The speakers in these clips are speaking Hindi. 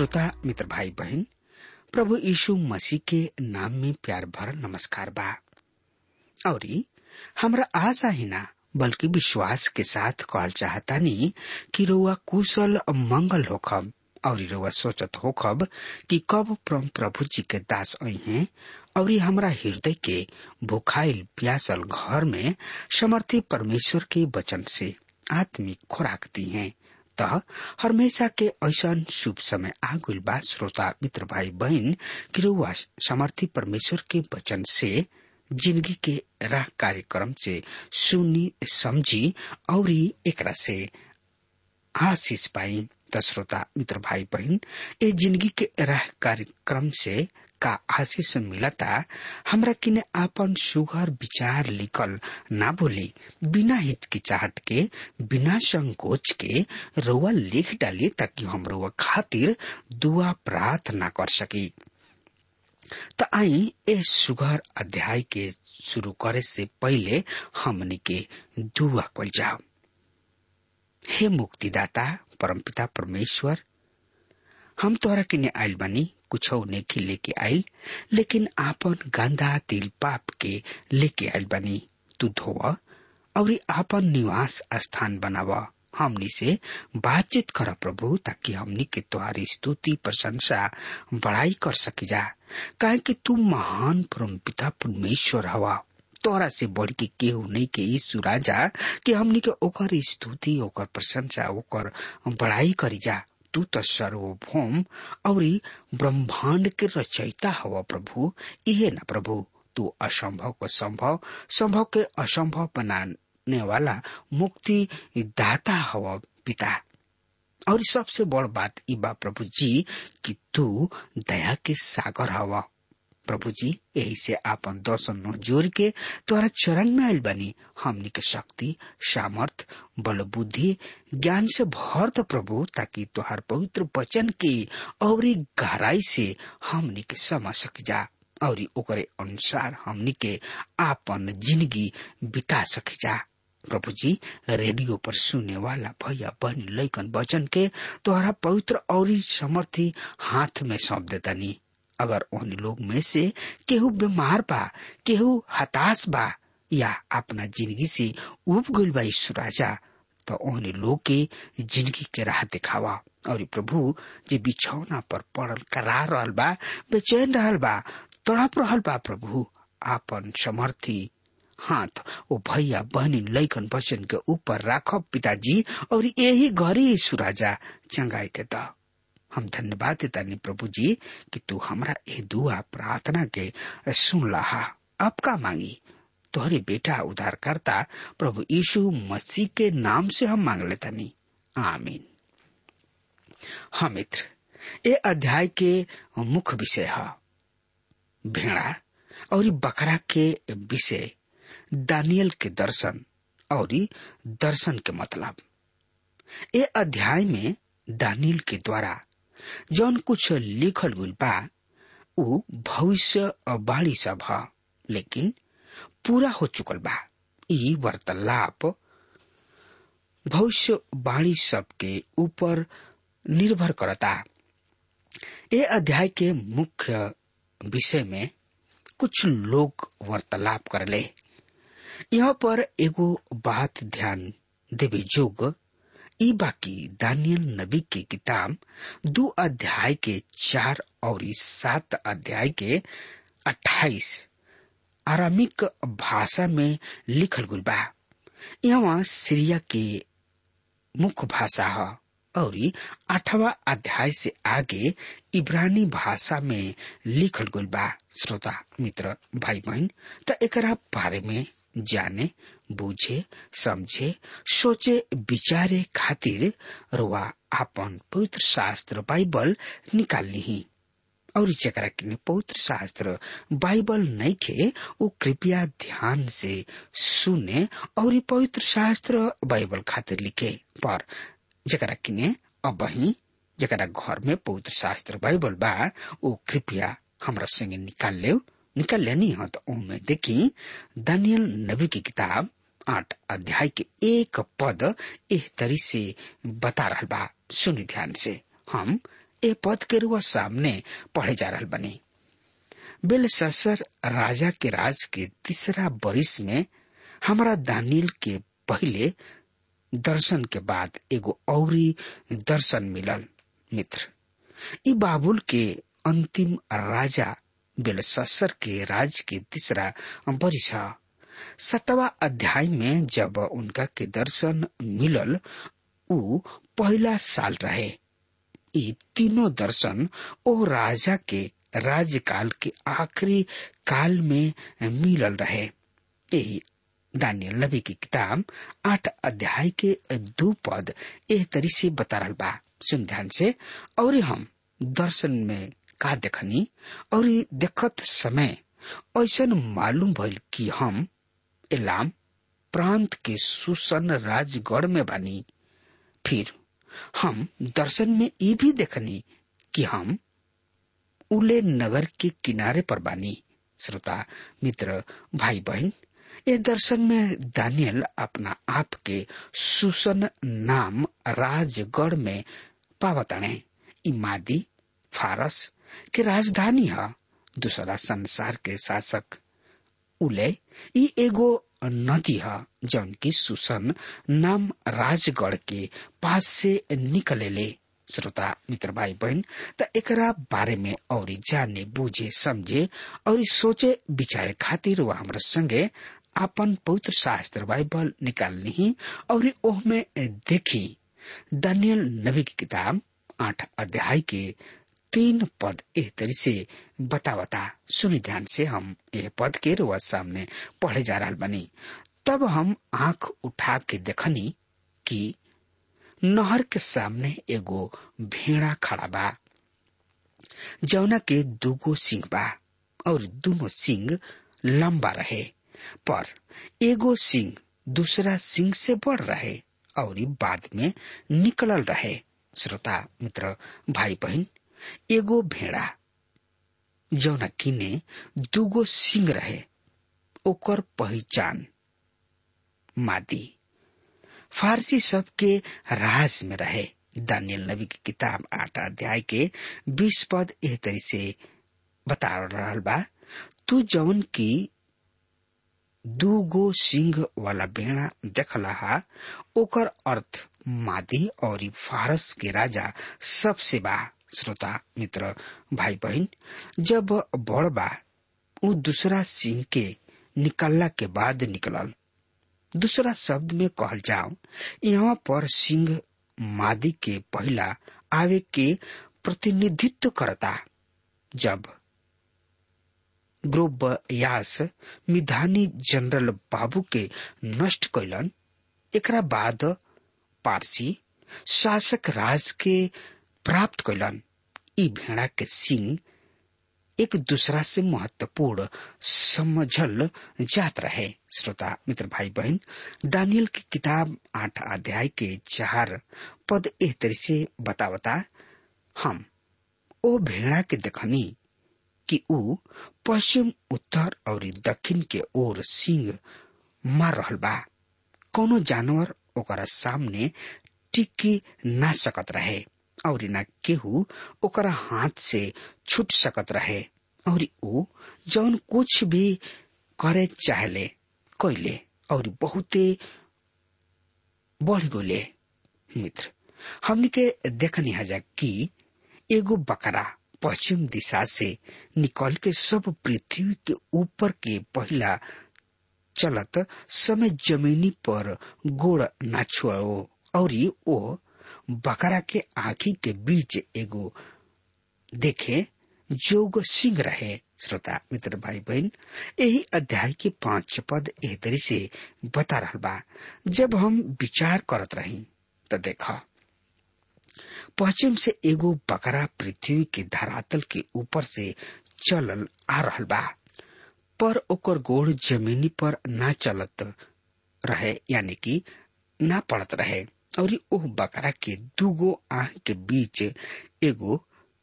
श्रोता, मित्र भाई बहन, प्रभु यीशु मसीह के नाम में प्यार भर नमस्कार बा। और, हमरा आशा ही ना, बल्कि विश्वास के साथ कहल चाहता नी कि रोआ कुशल मंगल होखब, और रोआ सोचत होखब कि कब परम प्रभु जी के दास आई और हमरा हृदय के भुखाइल प्यासल घर में समर्थी परमेश्वर के वचन से आत्मिक खुराक दी हैं। त हमेशा के ऐसा शुभ समय। आगुल बा, श्रोता, मित्र, भाई, बहन कि रउआ समर्थी परमेश्वर के वचन से ज़िंदगी के राह कार्यक्रम से सुनी, समझी, और एकरा से आशीष पाई। श्रोता, मित्र, भाई, बहन ये ज़िंदगी के राह कार्यक्रम से का आशीष मिलता, हमरा किने आपन सुघर विचार लिखल ना बोली, बिना हिचकिचाहट के, बिना संकोच के रोआ लिख डाली ताकि हम रोआ खातिर दुआ प्रार्थना कर सकी। तो आई ए सुघर अध्याय के शुरू करे से पहले हमनी के दुआ कल जाओ। हे मुक्तिदाता, परमपिता परमेश्वर, हम तोरा किने आयल बानी कुछ नेकी लेके आयल लेकिन आपन गंदा तिल पाप के लेके आयल बनी। तू धोवा और आपन निवास स्थान बनावा। हमनी से बातचीत कर प्रभु, ताकि हमनी के तुम्हारी स्तुति, प्रशंसा, बड़ाई कर सकी जा। काहे कि तू महान परम पिता परमेश्वर हवा। तोरा से बढ़ के केहू नहीं के यीशु राजा, कि हमनी के ओकर स्तुति, ओकर प्रशंसा, ओकर बड़ाई करी जा। तू तो सर्वभौम और ब्रह्मांड के रचयिता हवा प्रभु। ये ना प्रभु, तू असंभव को संभव संभव के असंभव बनाने वाला मुक्ति दाता हवा पिता। और सबसे बड़ बात इबा प्रभु जी कि तू दया के सागर हवा। प्रभु जी यही से आपन दर्शन नो ज़ोर के तोरा चरण में आयल बनी। हमनी के शक्ति, सामर्थ बल बुद्धि ज्ञान से भर द प्रभु, ताकि तोहार पवित्र वचन के और गहराई से हमनी के समझ सक जा, और ओकरे अनुसार हमनी के आपन ज़िंदगी बिता सक जा। प्रभु जी रेडियो पर सुने वाला भैया बहन लैकन वचन के तोहरा पवित्र और समर्थी हाथ में सौंप देतानी। अगर उन लोग में से केहू बीमार बा, केहू हताश बा, या अपना ज़िंदगी से उब गइल बा राजा तो उन लोग के ज़िंदगी के राह दिखावा। और प्रभु, जे बिछौना पर पड़ल, करा रहल बा, बेचैन रहल बा, तड़प रहल बा प्रभु आपन समर्थी। हाथ ओ भैया, बहनी लैकन बचन के ऊपर राखब पिताजी, और यही घरी यीशु राजा चंगाई दा हम धन्यवाद देता प्रभु जी कि तू हमारा ये दुआ प्रार्थना के सुन रहा अब का मांगी। तोहरे बेटा उधार करता प्रभु यीशु मसीह के नाम से हम मांग लेता नहीं आमीन। हाँ मित्र ये अध्याय के मुख्य विषय है। भेड़ा और बकरा के विषय। दानियल के दर्शन और दर्शन के मतलब। ये अध्याय में दानियल के द्वारा जौन कुछ लिखल गुल बा, उ भविष्य बाणी सब लेकिन पूरा हो चुकल बा। ई वार्तालाप। भविष्य बाणी सब के ऊपर निर्भर करता। ये अध्याय के मुख्य विषय में कुछ लोग वार्तालाप करले। यहाँ पर एगो बात ध्यान देवे जोग ई बाकी दानियल नबी की किताब दो अध्याय के चार और सात अध्याय के अट्ठाईस आरामिक भाषा में लिखल गुल बा। यहाँ सीरिया के मुख्य भाषा है और आठवा अध्याय से आगे इब्रानी भाषा में लिखल गुल बा। श्रोता, मित्र भाई बहन त एकरा बारे में जाने बुझे, समझे, सोचे, विचारे खातिर रुआ आपन पवित्र शास्त्र बाइबल निकाल ली और जरा के पवित्र शास्त्र बाइबल नहीं खे, वो कृपया ध्यान से सुने और पवित्र शास्त्र बाइबल खातिर लिखे। पर जरा किने अब ही जरा घर में पवित्र शास्त्र बाइबल बा, वो कृपया हमरा संगे निकाल ले निकाल लेनी हो तो उनमें देखी, दानियल नबी की किताब आठ अध्याय के एक पद एह तरी से बता रहा बा। सुनी ध्यान से। हम ए पद के रुआ सामने पढ़े जा रहा बनी। बेलससर राजा के राज के तीसरा बरिस में हमारा दानिल के पहले दर्शन के बाद एगो औरी दर्शन मिलल, मित्र। ई बाबुल के अंतिम राजा बेलससर के राज के तीसरा बरिस सतवा अध्याय में जब उनका के दर्शन मिलल, उ पहला साल रहे। ई तीनों दर्शन ओ राजा के राज्यकाल के आखिरी काल में मिलल रहे। यही दानियल नबी की किताब आठ अध्याय के दो पद एह तरी से बता रहा बा। सुन ध्यान से। और हम दर्शन में का देखनी? और देखत समय ऐसा मालूम भइल कि हम एलाम प्रांत के सुसन राजगढ़ में बनी। फिर हम दर्शन में ये भी देखनी कि हम उले नगर के किनारे पर बानी। श्रोता, मित्र भाई बहन ये दर्शन में दानियल अपना आप के सुसन नाम राजगढ़ में पावतने। इमादी, फारस के राजधानी है। दूसरा संसार के शासक उले ई एगो नदी है जौन की सुसन नाम राजगढ़ के पास से निकले ले श्रोता, मित्र भाई बहन त एकरा बारे में और जाने, बुझे, समझे और सोचे, विचारे खातिर वह हमारे संगे आपन पवित्र शास्त्र बाइबल निकालनी और ओह में देखी। दानियल नबी की किताब, आठ अध्याय के तीन पद एह तरी से बतावता सुनी ध्यान से हम यह पद के रुआ सामने पढ़े जा रहा बनी। तब हम आँख उठा के देखनी कि नहर के सामने एगो भेड़ा खड़ा बा। जौना के दूगो सिंह बा और दोनों सिंह लंबा रहे, पर एगो सिंह दूसरा सिंह से बढ़ रहे और बाद में निकलल रहे। श्रोता, मित्र भाई बहन एगो भेड़ा जौना किने दूगो सिंह रहे, ओकर पहचान। मादी, फारसी सब के राज में रहे। दानियल नबी की किताब आठ अध्याय के बीस पद एह तरी से बता रहा बा, तू जवन की दू गो सिंह वाला भेड़ा देखला हा, ओकर अर्थ मादी और फारस के राजा सबसे बा। श्रोता, मित्र भाई बहन जब बड़ बा उ दूसरा सिंह के निकलला के बाद निकलल। दूसरा शब्द में कहल जाओ, यहाँ पर सिंह मादी के पहला आवे के प्रतिनिधित्व करता। जब ग्रोब यास मिधानी जनरल बाबू के नष्ट कैलन एकरा बाद पारसी शासक राज के प्राप्त कैलन. ई भेड़ा के सिंह एक दूसरा से महत्वपूर्ण समझल जात रहे. श्रोता, मित्र भाई बहन दानियल की किताब आठ अध्याय के चार पद एह से बतावता, हम, ओ भेड़ा के देखनी कि ऊ पश्चिम, उत्तर और दक्षिण के ओर सिंह मार रहल बा। कोनो जानवर ओकरा सामने टिकी ना सकत रहे। और न केहू ओकरा हाथ से छूट सकत रहे। और ऊ जौन कुछ भी करे चाहले कैले और बहुते बढ़ गोले। मित्र हमने के देखनी हजा कि एगो बकरा पश्चिम दिशा से निकल के सब पृथ्वी के ऊपर के पहला चलत समय जमीनी पर गोड़ ना छुओ और ओ बकरा के आंखी के बीच एगो, देखे, जोग सिंह रहे। श्रोता, मित्र भाई बहन यही अध्याय के पाँच पद एह तरी से बता रहा बा। जब हम विचार करत रही तो देखा। पश्चिम से एगो बकरा पृथ्वी के धरातल के ऊपर से चलल आ रहा बा, पर ओकर गोड़ जमीनी पर ना चलत रहे, यानी कि ना पड़त रहे। और ओह बकरा के दूगो आँख के बीच एगो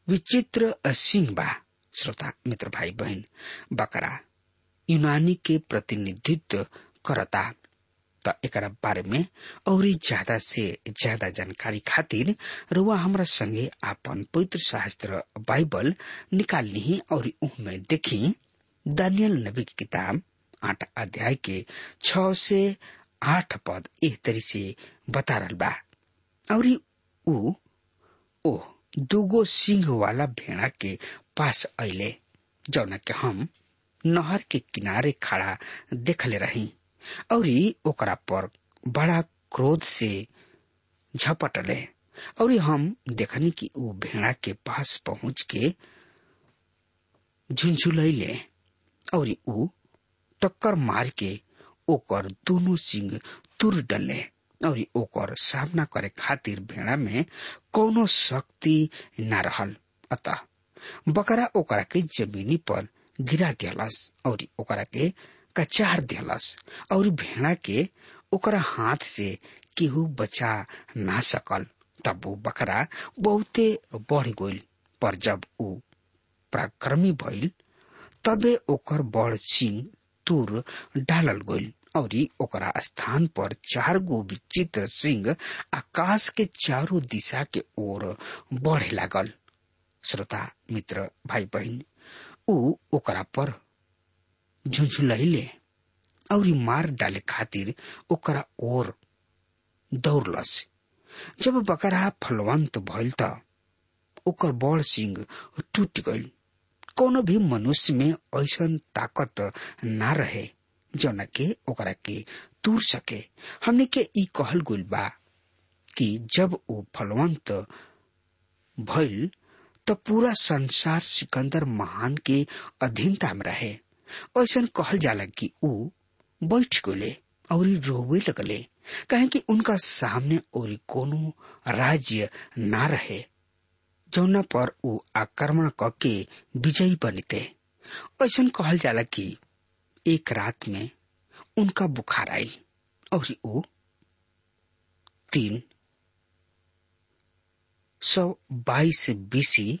विचित्र सिंह बा श्रोता, मित्र भाई बहन, बकरा यूनानी के प्रतिनिधित्व करता। त एकरा बारे में और ज़्यादा से ज़्यादा जानकारी खातिर रुआ हमरा संगे अपन पवित्र शास्त्र बाइबल निकाल ली और उनमें देखी दानियल नबी की किताब, आठ अध्याय के छ से आठ पद। एक तरह से बता बा। और ऊ ओ दूगो सिंह वाला भेड़ा के पास अले जौना के हम नहर के किनारे खड़ा देखले रही। और ओकरा पर बड़ा क्रोध से झपटले। और हम देखनी कि ऊ भेड़ा के पास पहुँच के झुंझुलैले। और टक्कर मार के ओकर दोनों सिंह तुर डले। और ओकर सामना करे खातिर भेड़ा में कोनो शक्ति न रहल। अतः बकरा ओकरा के जमीनी पर गिरा दियलस और ओकरा के कचार दियलस और भेड़ा के ओकरा हाथ से केहू बचा ना सकल। तब वो बकरा बहुते बढ़ गईल पर जब ऊ पराक्रमी भइल, तबे ओकर बड़ सिंह तुर डालल गईल और ओकरा स्थान पर चार गो विचित्र सिंह आकाश के चारों दिशा के ओर बढ़े लागल। श्रोता, मित्र भाई बहन ऊ ओकरा पर झुंझुलैले और मार डाले खातिर ओकरा ओर दौड़लस। जब बकरा फलवंत भइल त ओकर बड़ सिंह टूट गईल कोनो भी मनुष्य में ऐसन ताकत ना रहे। जौना के ओकरा के तूर सके हमने के ई कहल गुल बा कि जब वो फलवंत भइल तो पूरा संसार सिकंदर महान के अधीनता में रहे। ऐसा कहल जाला कि ऊ बैठ गले और रोवे लगले कहे कि उनका सामने और कोनो राज्य ना रहे, जौना पर ऊ आक्रमण करके विजयी बनते। ऐसा कहल जाला कि एक रात में उनका बुखार आई और वो तीन सौ बाईस बीसी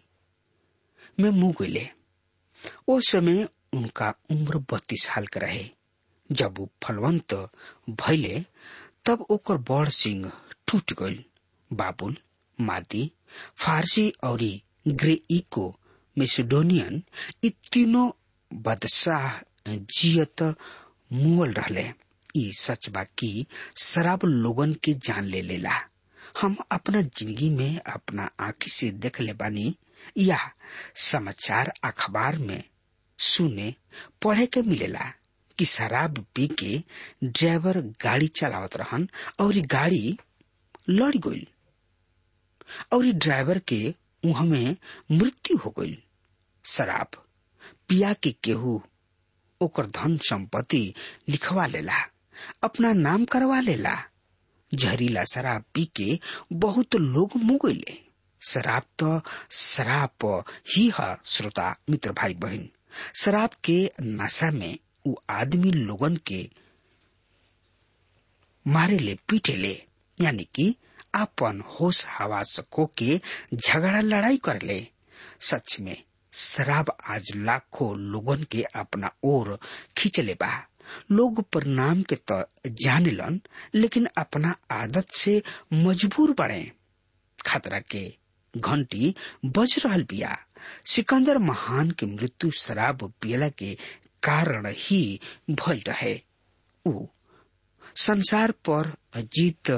में मुँह गले। उस समय उनका उम्र बत्तीस साल का रहे। जब वो फलवंत भैले तब ओकर बड़ सिंह टूट गईल बाबुल, मादी, फारसी और ग्रेइको मेसिडोनियन इ तीनों बदशाह जियत मुअल रहले। ई सच बा कि शराब लोगन के जान ले लेला। हम अपना ज़िंदगी में अपना आंखी से देख ले बानी। या समाचार अखबार में सुने, पढ़े के मिलेला कि शराब पी के ड्राइवर गाड़ी चलावत रहन और गाड़ी लड़ गई और ड्राइवर के मुँह में मृत्यु हो गई शराब पिया के केहू ओकर धन संपत्ति लिखवा लेला, अपना नाम करवा लेला। जहरीला शराब पी के बहुत लोग मुगले। शराब तो शराब ही है, श्रोता, मित्र भाई बहन शराब के नशा में उ आदमी लोगन के मारे ले, पीटे ले, यानी कि अपन होश हवास खो के झगड़ा, लड़ाई कर ले। सच में शराब आज लाखों लोगन के अपना ओर खींच ले बा लोग परिणाम के तो जाने लन लेकिन अपना आदत से मजबूर बड़े। खतरा के घंटी बज रहल बिया। सिकंदर महान के मृत्यु शराब पियला के कारण ही भल रहे। संसार पर जीत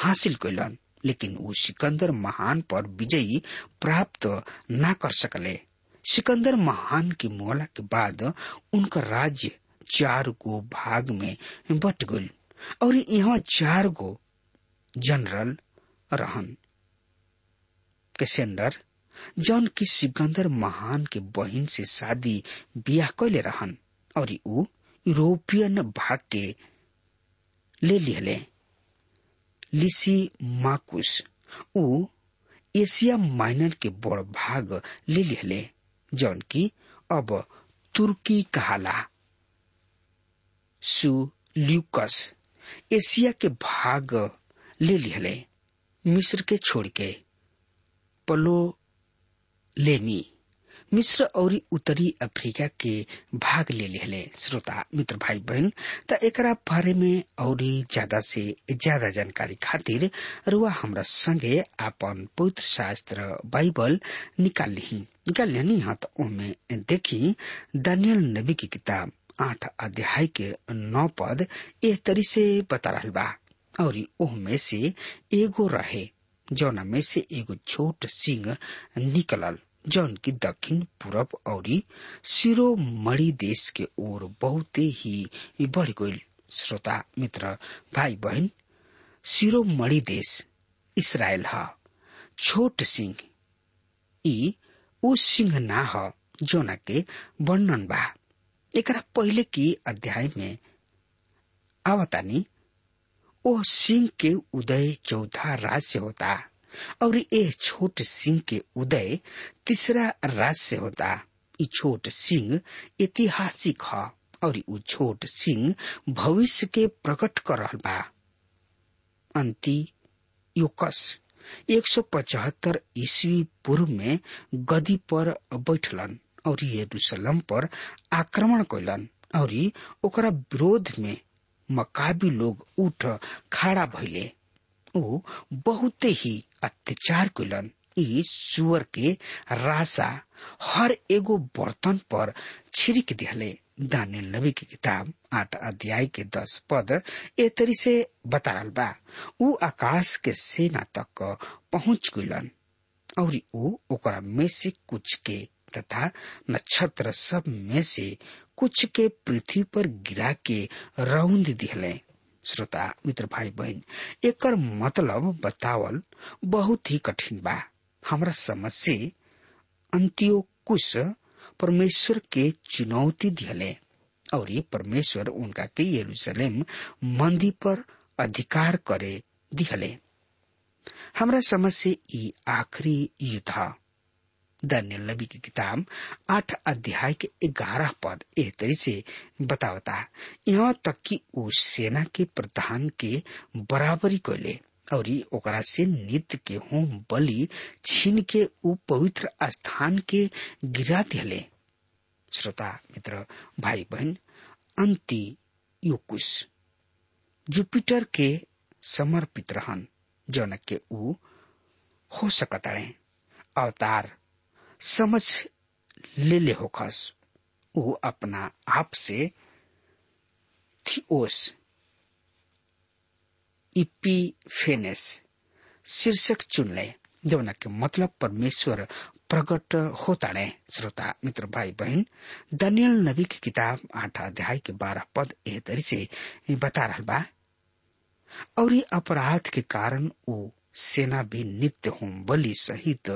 हासिल कैलन लेकिन वो सिकंदर महान पर विजयी प्राप्त ना कर सकले। सिकंदर महान के मोला के बाद उनका राज्य चार गो भाग में बट गल और यहाँ चार गो जनरल रहन। कैसेंडर, जौन की सिकंदर महान के बहन से शादी बियाह कैले रहन और यूरोपियन भाग के ले लिहले। लिसी माकुस। ऊ एशिया माइनर के बड़ भाग ले लिहले, जौन की अब तुर्की कहाला। सुल्यूकस एशिया के भाग ले लिहले, मिस्र के छोड़ के। पलो लेमी। मिस्र और उत्तरी अफ्रीका के भाग ले लिहले। श्रोता, मित्र भाई बहन त एकरा बारे में और ज़्यादा से ज़्यादा जानकारी खातिर रुआ हमरा संगे आपन पवित्र शास्त्र बाइबल निकाल ली निकाल लेनी हाँ तो देखी दानियल नबी की किताब, आठ अध्याय के नौ पद एह तरी से बता रहा बा। और ओह में से एगो रहे, जौना में से एगो छोट सिंह निकलल। जौन की दक्षिण पूरब और सिरोमणि देश के ओर बहुते ही बढ़ गई श्रोता, मित्र, भाई बहन, शिरोमणि देश, इसराइल ह, छोट सिंह, ई उ सिंह ना ह, जोना के वर्णन बा। एक पहले की अध्याय में आवतानी, ओ सिंह के उदय चौथा राज्य होता। और ये छोट सिंह के उदय तीसरा राज से होता। ये छोट सिंह ऐतिहासिक है और उ छोट सिंह भविष्य के प्रकट कर रहा बा। अंति युकस 175 ईस्वी पूर्व में गदी पर बैठलन और यरूशलेम पर आक्रमण कैलन और ओकरा विरोध में मकाबी लोग उठ खड़ा भइले। ओ बहुते ही अत्याचार कैलन। ई सुअर के रासा हर एगो बर्तन पर छिड़क दिहले। दानियल नबी की किताब, आठ अध्याय के दस पद ए तरी से बता रहा बा। ऊ आकाश के सेना तक पहुँच गइलन और ओकरा में से कुछ के तथा नक्षत्र सब में से कुछ के पृथ्वी पर गिरा के रौंद दिहले। श्रोता, मित्र भाई बहन एकर मतलब बतावल बहुत ही कठिन बा। हमरा समझ से अंत्यो कुछ परमेश्वर के चुनौती दिहले, और ये परमेश्वर उनका के यरूशलेम मंदिर पर अधिकार करे दिहले। हमरा समझ से ई आखिरी युद्ध दानियल नबी की किताब, आठ अध्याय के ग्यारह पद एह तरी से बतावता यहाँ तक कि उ सेना के प्रधान के बराबरी कैले और ओकरा से नित्य के होम बलि छीन के उ पवित्र स्थान के गिरा दिले श्रोता, मित्र भाई बहन अंति युकुश जुपिटर के समर्पित रहन, जनक के उ हो सकता है। अवतार समझ ले ले होखस उ अपना आप से थियोस इपीफेनेस शीर्षक चुन ले। जौना के मतलब परमेश्वर प्रकट होता ने श्रोता, मित्र, भाई, बहन, दानियल नबी की किताब आठ अध्याय के बारह पद एह तरी से बता रहा बा। और ये अपराध के कारण वो सेना भी नित्य होम बलि सहित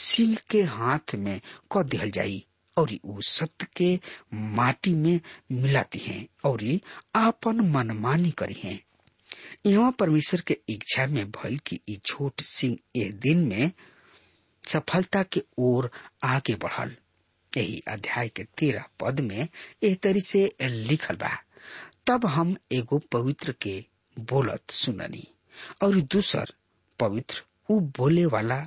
सिंह के हाथ में क दिहल जाई और उ सत्य के माटी में मिलाती हैं और आपन मनमानी करी हैं। यहाँ परमेश्वर के इच्छा में भल की छोट सिंह एक दिन में सफलता के ओर आगे बढ़ल। यही अध्याय के तेरह पद में एह तरी से लिखल बा, तब हम एगो पवित्र के बोलत सुननी और दूसर पवित्र। उ बोले वाला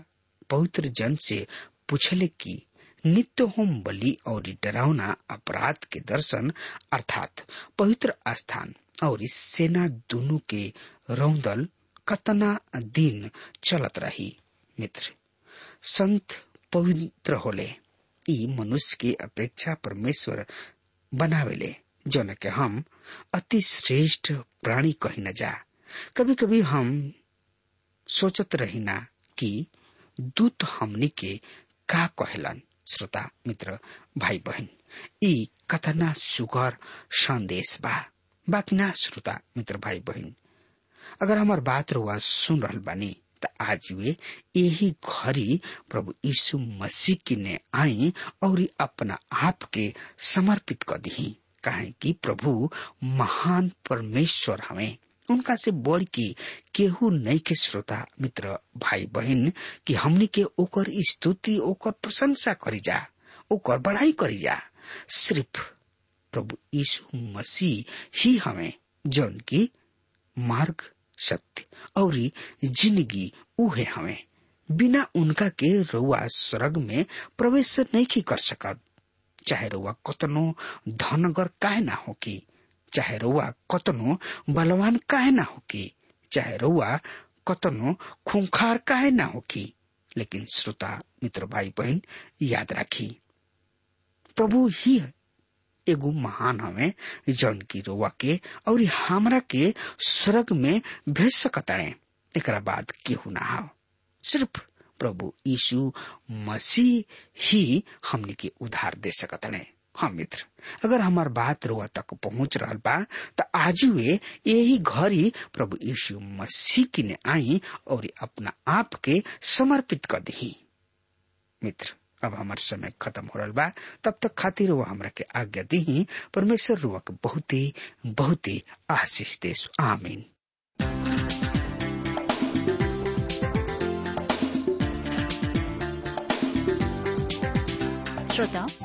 पवित्र जन से पूछले कि, नित्य होम बलि और डरावना अपराध के दर्शन अर्थात पवित्र स्थान और इस सेना दोनों के रौदल कतना दिन चलत रही, मित्र। संत पवित्र होले, ई मनुष्य की अपेक्षा परमेश्वर बनावेले जौन के हम अति श्रेष्ठ प्राणी कही न जा। कभी कभी हम सोचत रही ना कि दूत हमनी के का कहलन, श्रोता, मित्र भाई बहन ई कतना सुगर संदेश बा। बाकी ना, श्रोता, मित्र भाई बहन अगर हमार बात रुआ सुन रहल बानी, त आज वे यही घड़ी प्रभु यीशु मसीह की ने आई और अपना आप के समर्पित कर दी काहे कि प्रभु महान परमेश्वर हमें उनका से बढ़ के, केहू के श्रोता, मित्र भाई बहन कि हमनी के ओकर स्तुति, ओकर प्रशंसा करी जा, ओकर बढ़ाई करी जा। सिर्फ़ प्रभु यीशु मसीह ही हमें जौन की मार्ग सत्य, और ज़िंदगी उहे हमें। बिना उनका के रुआ स्वर्ग में प्रवेश नहीं कर सकत। चाहे रुआ कतनो धनगर काहे ना हो की चाहे रुआ कतनो बलवान काहे ना हो की चाहे रुआ कतनो खूंखार काहे ना हो की लेकिन श्रोता, मित्र भाई बहन याद राखी, प्रभु ही एगो महान हवे जौन की रोवा के और हमरा के स्वर्ग में भेज सकताड़े एक बाद केहू ना हो सिर्फ़ प्रभु यीशु मसीह ही हमने के उधार दे सकताड़े हाँ मित्र। अगर हमार बात रोआ तक पहुँच रहा बा तो आजुए यही घड़ी प्रभु यीशु मसीह की ने आई और अपना आप के समर्पित कर दी मित्र, अब हमार समय खत्म हो रहा बा, तब तक खातिर वो हमरा के आज्ञा दी परमेश्वर रुआ के बहुते बहुते आशीष दे आमीन। श्रोताओं